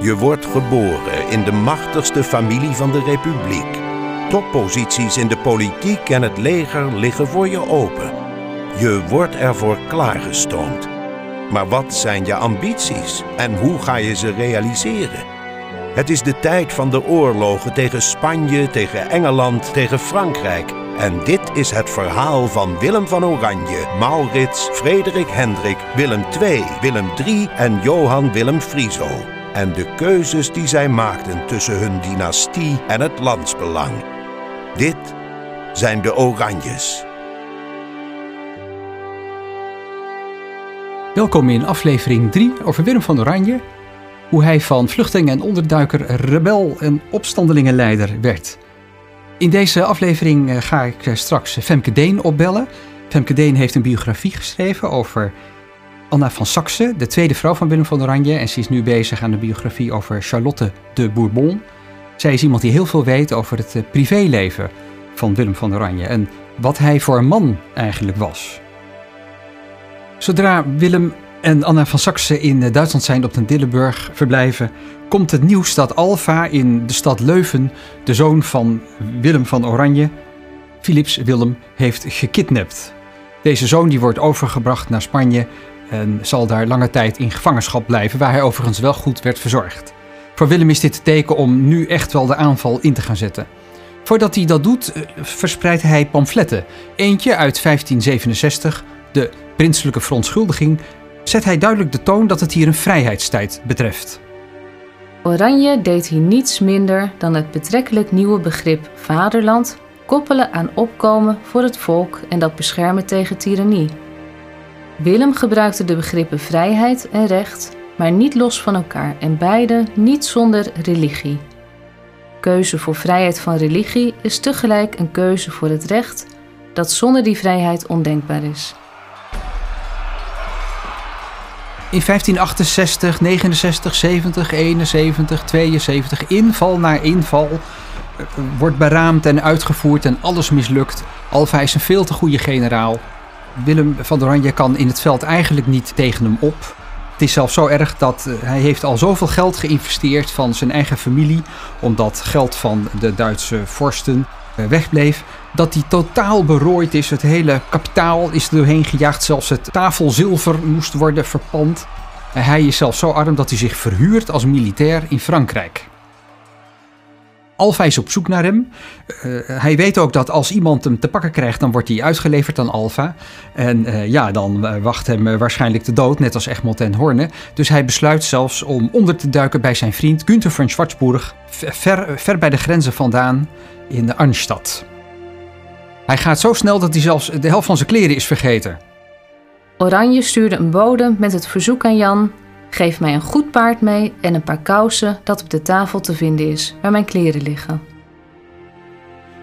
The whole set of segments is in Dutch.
Je wordt geboren in de machtigste familie van de Republiek. Topposities in de politiek en het leger liggen voor je open. Je wordt ervoor klaargestoomd. Maar wat zijn je ambities en hoe ga je ze realiseren? Het is de tijd van de oorlogen tegen Spanje, tegen Engeland, tegen Frankrijk. En dit is het verhaal van Willem van Oranje, Maurits, Frederik Hendrik, Willem II, Willem III en Johan Willem Frieso. En de keuzes die zij maakten tussen hun dynastie en het landsbelang. Dit zijn de Oranjes. Welkom in aflevering 3 over Willem van Oranje. Hoe hij van vluchteling en onderduiker, rebel en opstandelingenleider werd. In deze aflevering eh, ga ik eh, straks Femke Deen opbellen. Femke Deen heeft een biografie geschreven over Anna van Saxe, de tweede vrouw van Willem van Oranje. En ze is nu bezig aan de biografie over Charlotte de Bourbon. Zij is iemand die heel veel weet over het eh, privéleven van Willem van Oranje en wat hij voor een man eigenlijk was. Zodra Willem en Anna van Saxe in eh, Duitsland zijn op den Dillenburg verblijven, komt het nieuws dat Alva in de stad Leuven de zoon van Willem van Oranje, Philips Willem, heeft gekidnapt. Deze zoon die wordt overgebracht naar Spanje en zal daar lange tijd in gevangenschap blijven, waar hij overigens wel goed werd verzorgd. Voor Willem is dit het teken om nu echt wel de aanval in te gaan zetten. Voordat hij dat doet, eh, verspreidt hij pamfletten. Eentje uit 1567, de prinselijke verontschuldiging, zet hij duidelijk de toon dat het hier een vrijheidstijd betreft. Oranje deed hier niets minder dan het betrekkelijk nieuwe begrip vaderland koppelen aan opkomen voor het volk en dat beschermen tegen tirannie. Willem gebruikte de begrippen vrijheid en recht, maar niet los van elkaar en beide niet zonder religie. Keuze voor vrijheid van religie is tegelijk een keuze voor het recht dat zonder die vrijheid ondenkbaar is. In 1568, 69, 70, 71, 72, inval na inval eh, wordt beraamd en uitgevoerd en alles mislukt. Alva is een veel te goede generaal. Willem van Oranje kan in het veld eigenlijk niet tegen hem op. Het is zelfs zo erg dat eh, hij heeft al zoveel geld geïnvesteerd van zijn eigen familie, omdat geld van de Duitse vorsten eh, wegbleef, dat hij totaal berooid is. Het hele kapitaal is er doorheen gejaagd, zelfs het tafelzilver moest worden verpand. Hij is zelfs zo arm dat hij zich verhuurt als militair in Frankrijk. Alfa is op zoek naar hem. Uh, hij weet ook dat als iemand hem te pakken krijgt, dan wordt hij uitgeleverd aan Alfa. En uh, ja, dan wacht hem waarschijnlijk de dood, net als Egmont en Horne. Dus hij besluit zelfs om onder te duiken bij zijn vriend Günther van Schwarzburg, ver, ver bij de grenzen vandaan in de Arnstad. Hij gaat zo snel dat hij zelfs de helft van zijn kleren is vergeten. Oranje stuurde een bode met het verzoek aan Jan Geef mij een goed paard mee en een paar kousen dat op de tafel te vinden is, waar mijn kleren liggen.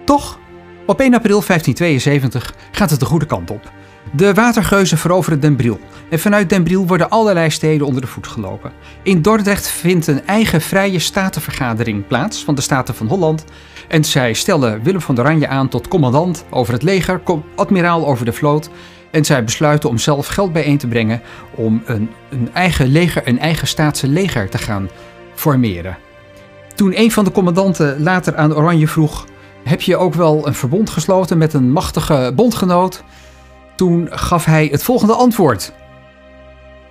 Toch, op 1 april 1572 gaat het de goede kant op. De watergeuzen veroveren Den Briel. En vanuit Den Briel worden allerlei steden onder de voet gelopen. In Dordrecht vindt een eigen vrije statenvergadering plaats van de Staten van Holland. En zij stellen Willem van Oranje aan tot commandant over het leger, admiraal over de vloot en zij besluiten om zelf geld bijeen te brengen om een, een eigen leger, een eigen staatse leger te gaan formeren. Toen een van de commandanten later aan Oranje vroeg: Heb je ook wel een verbond gesloten met een machtige bondgenoot? Toen gaf hij het volgende antwoord.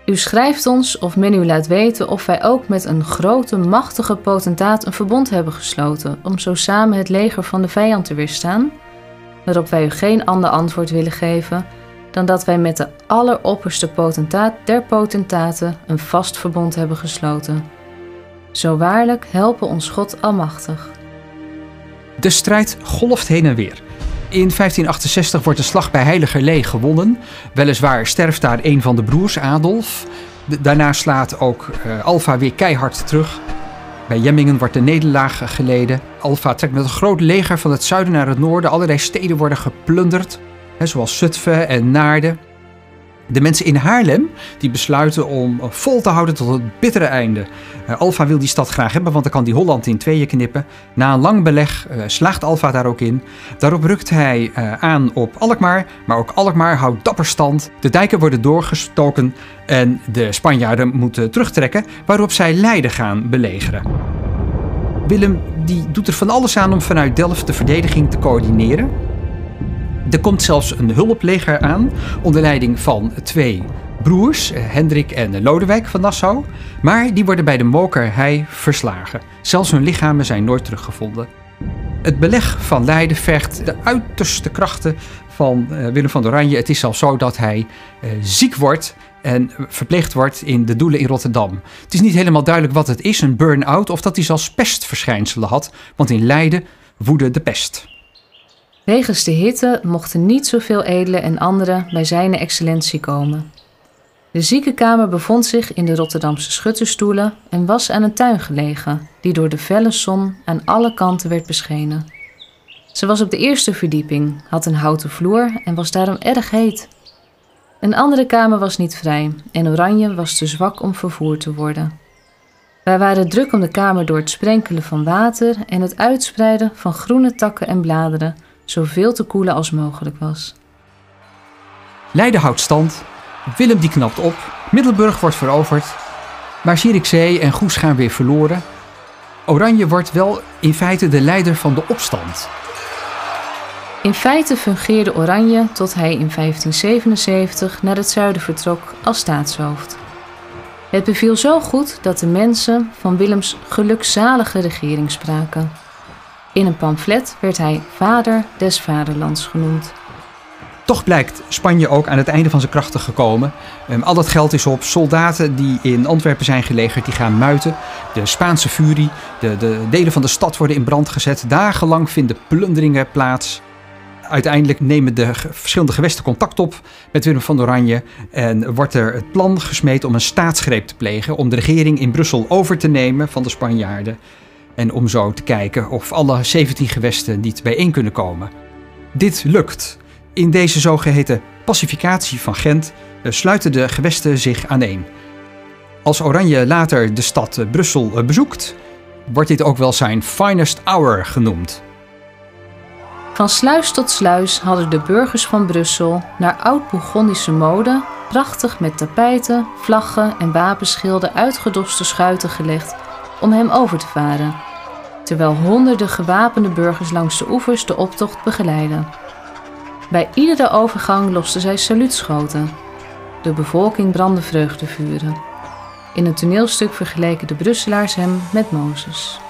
U schrijft ons of men u laat weten of wij ook met een grote, machtige potentaat een verbond hebben gesloten, om zo samen het leger van de vijand te weerstaan? Waarop wij u geen ander antwoord willen geven dan dat wij met de alleropperste potentaat der potentaten een vast verbond hebben gesloten. Zo waarlijk helpen ons God almachtig. De strijd golft heen en weer. In 1568 wordt de slag bij Heiligerlee gewonnen. Weliswaar sterft daar een van de broers, Adolf. Daarna slaat ook uh, Alfa weer keihard terug. Bij Jemmingen wordt de nederlaag geleden. Alfa trekt met een groot leger van het zuiden naar het noorden. Allerlei steden worden geplunderd zoals Zutphen en Naarden. De mensen in Haarlem die besluiten om vol te houden tot het bittere einde. Uh, Alfa wil die stad graag hebben, want dan kan die Holland in tweeën knippen. Na een lang beleg uh, slaagt Alfa daar ook in. Daarop rukt hij aan op Alkmaar, maar ook Alkmaar houdt dapper stand. De dijken worden doorgestoken en de Spanjaarden moeten terugtrekken, waarop zij Leiden gaan belegeren. Willem die doet er van alles aan om vanuit Delft de verdediging te coördineren. Er komt zelfs een hulpleger aan onder leiding van twee broers, eh, Hendrik en Lodewijk van Nassau. Maar die worden bij de Mokerhei verslagen. Zelfs hun lichamen zijn nooit teruggevonden. Het beleg van Leiden vergt de uiterste krachten van uh, Willem van Oranje. Het is zelfs zo dat hij uh, ziek wordt en verpleegd wordt in de Doelen in Rotterdam. Het is niet helemaal duidelijk wat het is, een burn-out, of dat hij zelfs pestverschijnselen had, want in Leiden woedde de pest. Wegens de hitte mochten niet zoveel edelen en anderen bij zijn excellentie komen. De ziekenkamer bevond zich in de Rotterdamse schutterstoelen en was aan een tuin gelegen, die door de felle zon aan alle kanten werd beschenen. Ze was op de eerste verdieping, had een houten vloer en was daarom erg heet. Een andere kamer was niet vrij en Oranje was te zwak om vervoerd te worden. Wij waren druk om de kamer door het sprenkelen van water en het uitspreiden van groene takken en bladeren zoveel te koelen als mogelijk was. Leiden houdt stand, Willem die knapt op, Middelburg wordt veroverd, maar Zierikzee en Goes gaan weer verloren. Oranje wordt wel in feite de leider van de opstand. In feite fungeerde Oranje tot hij in 1577 naar het zuiden vertrok als staatshoofd. Het beviel zo goed dat de mensen van Willems gelukzalige regering spraken. In een pamflet werd hij Vader des Vaderlands genoemd. Toch blijkt Spanje ook aan het einde van zijn krachten gekomen. Um, al dat geld is op. Soldaten die in Antwerpen zijn gelegerd, die gaan muiten. De Spaanse furie, de, de delen van de stad worden in brand gezet. Dagenlang vinden plunderingen plaats. Uiteindelijk nemen de verschillende gewesten contact op met Willem van Oranje en wordt er het plan gesmeed om een staatsgreep te plegen om de regering in Brussel over te nemen van de Spanjaarden. En om zo te kijken of alle 17 gewesten niet bijeen kunnen komen. Dit lukt. In deze zogeheten pacificatie van Gent eh, sluiten de gewesten zich aaneen. Als Oranje later de stad eh, Brussel eh, bezoekt, wordt dit ook wel zijn finest hour genoemd. Van sluis tot sluis hadden de burgers van Brussel naar oud-Bourgondische mode prachtig met tapijten, vlaggen en wapenschilden uitgedoste schuiten gelegd om hem over te varen, terwijl honderden gewapende burgers langs de oevers de optocht begeleiden. Bij iedere overgang losten zij saluutschoten. De bevolking brandde vreugdevuren. In een toneelstuk vergeleken de Brusselaars hem met Mozes.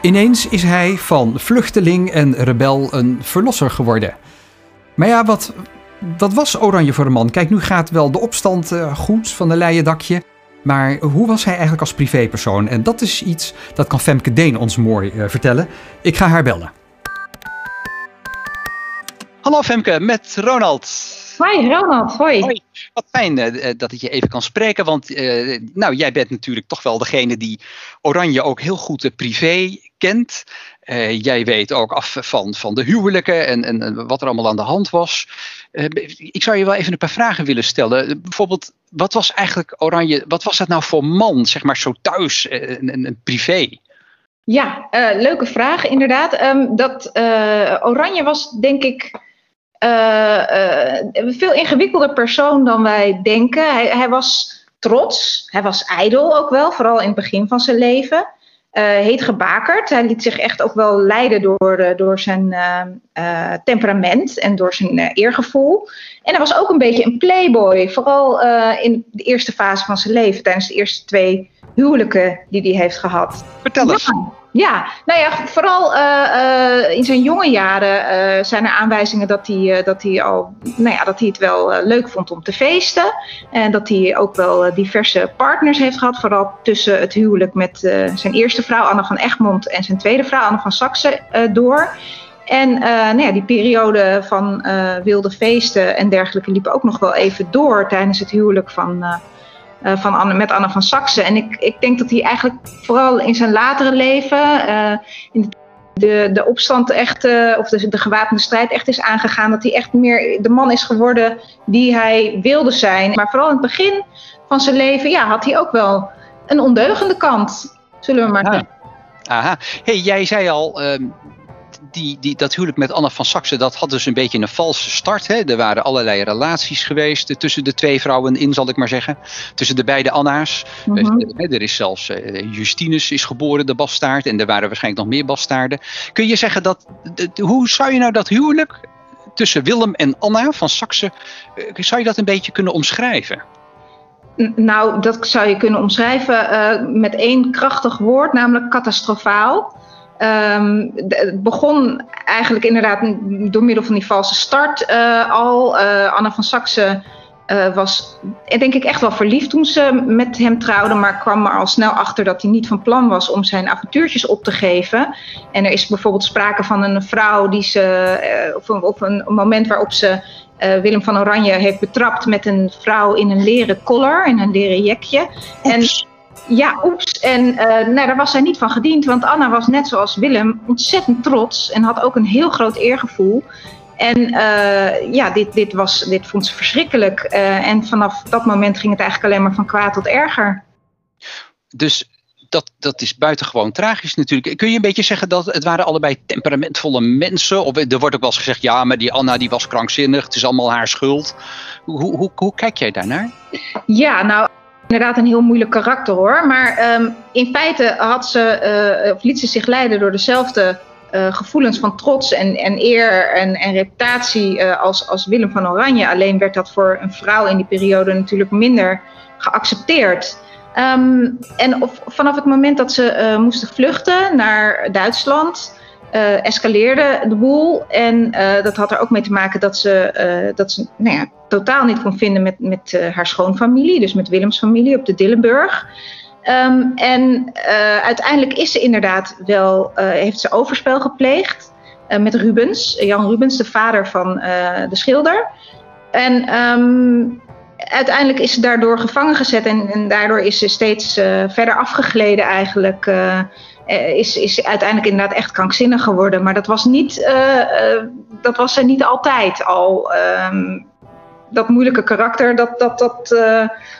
Ineens is hij van vluchteling en rebel een verlosser geworden. Maar ja, wat, was Oranje voor een man? Kijk, nu gaat wel de opstand uh, goed van de leien dakje. Maar hoe was hij eigenlijk als privépersoon? En dat is iets dat kan Femke Deen ons mooi uh, vertellen. Ik ga haar bellen. Hallo Femke, met Ronald. Hoi Ronald, hoi. hoi. Wat fijn uh, dat ik je even kan spreken, want uh, nou, jij bent natuurlijk toch wel degene die Oranje ook heel goed uh, privé kent. jij weet ook af van, van de huwelijken en, en wat er allemaal aan de hand was. ik zou je wel even een paar vragen willen stellen. bijvoorbeeld, wat was eigenlijk Oranje, wat was dat nou voor man, zeg maar zo thuis en, en privé? Ja, leuke vraag inderdaad. Um, dat Oranje was denk ik een veel ingewikkelder persoon dan wij denken. Hij, hij, was trots, hij was ijdel ook wel, vooral in het begin van zijn leven. Uh, heet gebakerd. Hij liet zich echt ook wel leiden door, door zijn temperament en door zijn eergevoel. En hij was ook een beetje een playboy, vooral in de eerste fase van zijn leven, tijdens de eerste twee huwelijken die hij heeft gehad. Vertel eens. Ja, nou ja, vooral uh, uh, in zijn jonge jaren uh, zijn er aanwijzingen dat hij, dat hij al, nou ja, dat hij het wel leuk vond om te feesten. En dat hij ook wel diverse partners heeft gehad, vooral tussen het huwelijk met zijn eerste vrouw Anne van Egmond en zijn tweede vrouw Anne van Saxe door. En nou ja, die periode van wilde feesten en dergelijke liep ook nog wel even door tijdens het huwelijk van uh, van Anne, met Anne van Saxe. En ik, ik denk dat hij eigenlijk vooral in zijn latere leven, uh, in de de, opstand echt, of de, de gewapende strijd echt is aangegaan. Dat hij echt meer de man is geworden die hij wilde zijn. Maar vooral in het begin van zijn leven ja, had hij ook wel een ondeugende kant, zullen we maar zeggen. Aha. Hey, jij zei al, ehm, die, die, dat huwelijk met Anna van Saxe, dat had dus een beetje een valse start. Hè? Er waren allerlei relaties geweest tussen de twee vrouwen in, zal ik maar zeggen. Tussen de beide Anna's. Mhm. Er is zelfs uh, Justinus is geboren, de bastaard. En er waren waarschijnlijk nog meer bastaarden. Kun je zeggen dat, hoe zou je nou dat huwelijk tussen Willem en Anna van Saxe, zou je dat een beetje kunnen omschrijven? Nou, dat zou je kunnen omschrijven uh, met één krachtig woord, namelijk catastrofaal. Um, het begon eigenlijk inderdaad door middel van die valse start uh, al. Uh, Anna van Saxe uh, was denk ik echt wel verliefd toen ze met hem trouwde, maar kwam er al snel achter dat hij niet van plan was om zijn avontuurtjes op te geven. En er is bijvoorbeeld sprake van een vrouw die ze, of, een, een moment waarop ze Willem van Oranje heeft betrapt met een vrouw in een leren collar, in een leren jekje. En ja, oeps. En uh, nou, daar was zij niet van gediend, want Anna was net zoals Willem ontzettend trots en had ook een heel groot eergevoel. En uh, ja, dit, dit, was, dit vond ze verschrikkelijk. Uh, en vanaf dat moment ging het eigenlijk alleen maar van kwaad tot erger. Dus dat, dat is buitengewoon tragisch natuurlijk. Kun je een beetje zeggen dat het waren allebei temperamentvolle mensen? Of er wordt ook wel eens gezegd, ja, maar die Anna die was krankzinnig. Het is allemaal haar schuld. Hoe, hoe, hoe kijk jij daarnaar? Ja, nou inderdaad een heel moeilijk karakter hoor. Maar um, in feite had ze, uh, of liet ze zich leiden door dezelfde uh, gevoelens van trots en, en eer en, en reputatie uh, als, als Willem van Oranje. Alleen werd dat voor een vrouw in die periode natuurlijk minder geaccepteerd. Um, en of, vanaf het moment dat ze moesten vluchten naar Duitsland. Uh, escaleerde de boel. En uh, dat had er ook mee te maken dat ze, uh, dat ze nou ja, totaal niet kon vinden met, met haar schoonfamilie, dus met Willems familie op de Dillenburg. Um, en uiteindelijk is ze inderdaad wel, heeft ze overspel gepleegd met Rubens, Jan Rubens, de vader van de schilder. En um, uiteindelijk is ze daardoor gevangen gezet en, en daardoor is ze steeds verder afgegleden eigenlijk is, is uiteindelijk inderdaad echt krankzinnig geworden. Maar dat was, niet, uh, uh, dat was er niet altijd al. Um, dat moeilijke karakter, dat, dat, dat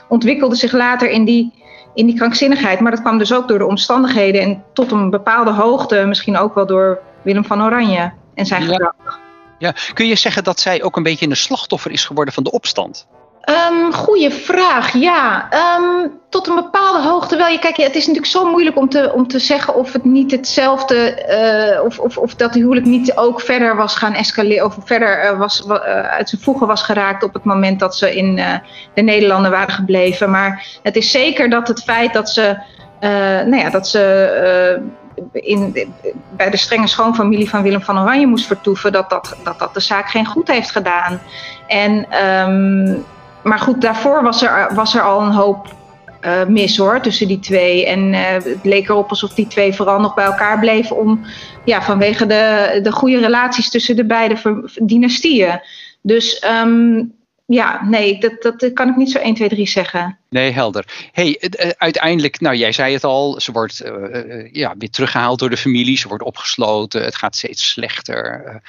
ontwikkelde zich later in die, in die krankzinnigheid. Maar dat kwam dus ook door de omstandigheden en tot een bepaalde hoogte, misschien ook wel door Willem van Oranje en zijn ja. gedrag. Ja. Kun je zeggen dat zij ook een beetje een slachtoffer is geworden van de opstand? Um, goeie vraag, ja. Um, tot een bepaalde hoogte wel. Je, kijk, het is natuurlijk zo moeilijk om te, om te zeggen of het niet hetzelfde, uh, of, of, of dat de huwelijk niet ook verder was gaan escaleren, of verder uh, was, uh, uit zijn voegen was geraakt op het moment dat ze in de Nederlanden waren gebleven. Maar het is zeker dat het feit dat ze, nou ja, dat ze in, bij de strenge schoonfamilie van Willem van Oranje moest vertoeven, dat dat, dat, dat de zaak geen goed heeft gedaan. En um, maar goed, daarvoor was er, was er al een hoop uh, mis hoor, tussen die twee. En uh, het leek erop alsof die twee vooral nog bij elkaar bleven om, ja, vanwege de, de goede relaties tussen de beide dynastieën. Dus um, ja, nee, dat, dat kan ik niet zo 1, 2, 3 zeggen. Nee, helder. hey, uh, uiteindelijk, nou jij zei het al, ze wordt ja, weer teruggehaald door de familie, ze wordt opgesloten, het gaat steeds slechter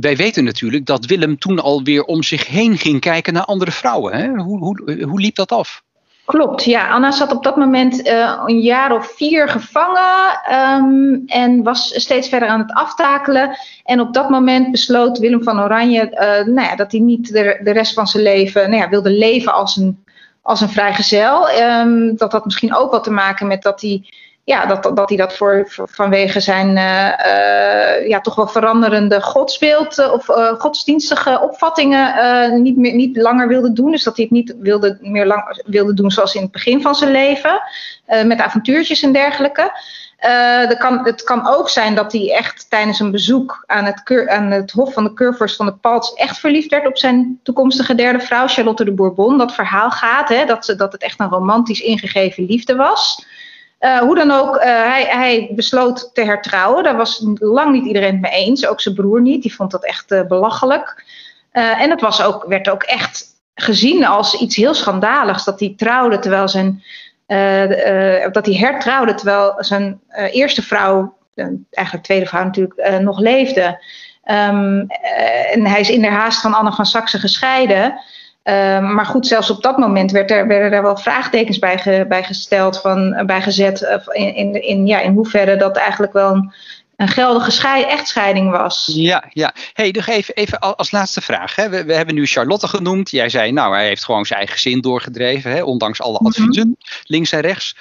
wij weten natuurlijk dat Willem toen alweer om zich heen ging kijken naar andere vrouwen. Hè? Hoe, hoe, hoe liep dat af? Klopt, ja. Anna zat op dat moment uh, een jaar of vier gevangen um, en was steeds verder aan het aftakelen. En op dat moment besloot Willem van Oranje uh, nou ja, dat hij niet de, rest van zijn leven nou ja, wilde leven als een, als een vrijgezel. Um, dat had misschien ook wat te maken met dat hij ja, dat, dat hij dat voor, vanwege zijn uh, uh, ja, toch wel veranderende godsbeeld uh, of godsdienstige opvattingen niet, meer, niet langer wilde doen. Dus dat hij het niet wilde, meer lang, wilde doen zoals in het begin van zijn leven, met avontuurtjes en dergelijke. kan, het kan ook zijn dat hij echt tijdens een bezoek aan het, aan het hof van de keurvorst van de Palts echt verliefd werd op zijn toekomstige derde vrouw, Charlotte de Bourbon. Dat verhaal gaat, hè, dat, ze, dat het echt een romantisch ingegeven liefde was. Uh, hoe dan ook, uh, hij, hij, besloot te hertrouwen. Daar was lang niet iedereen het mee eens. Ook zijn broer niet. Die vond dat echt uh, belachelijk. en het was ook, werd ook echt gezien als iets heel schandaligs. Dat hij trouwde terwijl zijn. dat hij hertrouwde terwijl zijn eerste vrouw eigenlijk tweede vrouw natuurlijk, nog leefde. Ehm, en hij is in van Anne van Saxe gescheiden. Ehm, maar goed, zelfs op dat moment werd er, werden er wel vraagtekens bij, bij gesteld, van, bij gezet. in, in, in, ja, in hoeverre dat eigenlijk wel een een geldige echtscheiding was. Ja, ja. hey, nog even, even als laatste vraag. Hè. We, we, hebben nu Charlotte genoemd. Jij zei, nou, hij heeft gewoon zijn eigen zin doorgedreven, hè, ondanks alle mhm. adviezen, links en rechts.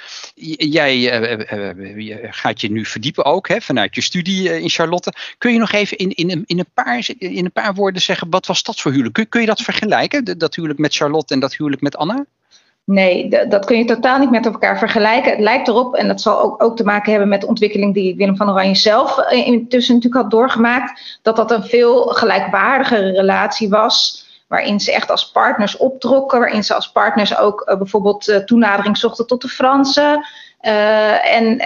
Jij uh, gaat je nu verdiepen ook, hè, vanuit je studie in Charlotte. Kun je nog even in, in, in, een paar, in een paar woorden zeggen, wat was dat voor huwelijk? Kun, kun je dat vergelijken, dat huwelijk met Charlotte en dat huwelijk met Anna? Nee, dat kun je totaal niet met elkaar vergelijken. Het lijkt erop, en dat zal ook, ook te maken hebben met de ontwikkeling die Willem van Oranje zelf intussen natuurlijk had doorgemaakt, dat dat een veel gelijkwaardigere relatie was. Waarin ze echt als partners optrokken, waarin ze als partners ook uh, bijvoorbeeld uh, toenadering zochten tot de Fransen. En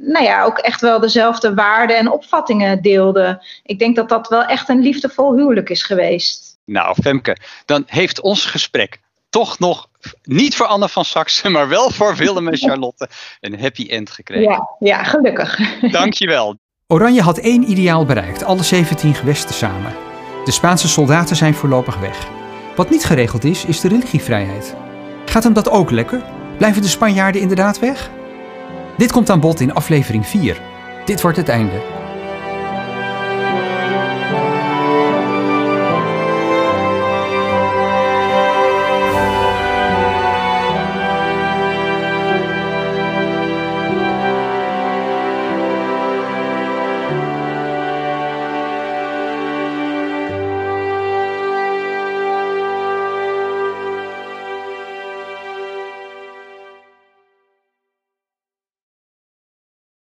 nou ja, ook echt wel dezelfde waarden en opvattingen deelden. Ik denk dat dat wel echt een liefdevol huwelijk is geweest. Nou, Femke, dan heeft ons gesprek toch nog niet voor Anne van Saxe, maar wel voor Willem en Charlotte een happy end gekregen. Ja, ja gelukkig. Dankjewel. Oranje had één ideaal bereikt, alle 17 gewesten samen. De Spaanse soldaten zijn voorlopig weg. Wat niet geregeld is, is de religievrijheid. Gaat hem dat ook lekker? Blijven de Spanjaarden inderdaad weg? Dit komt aan bod in aflevering 4. Dit wordt het einde.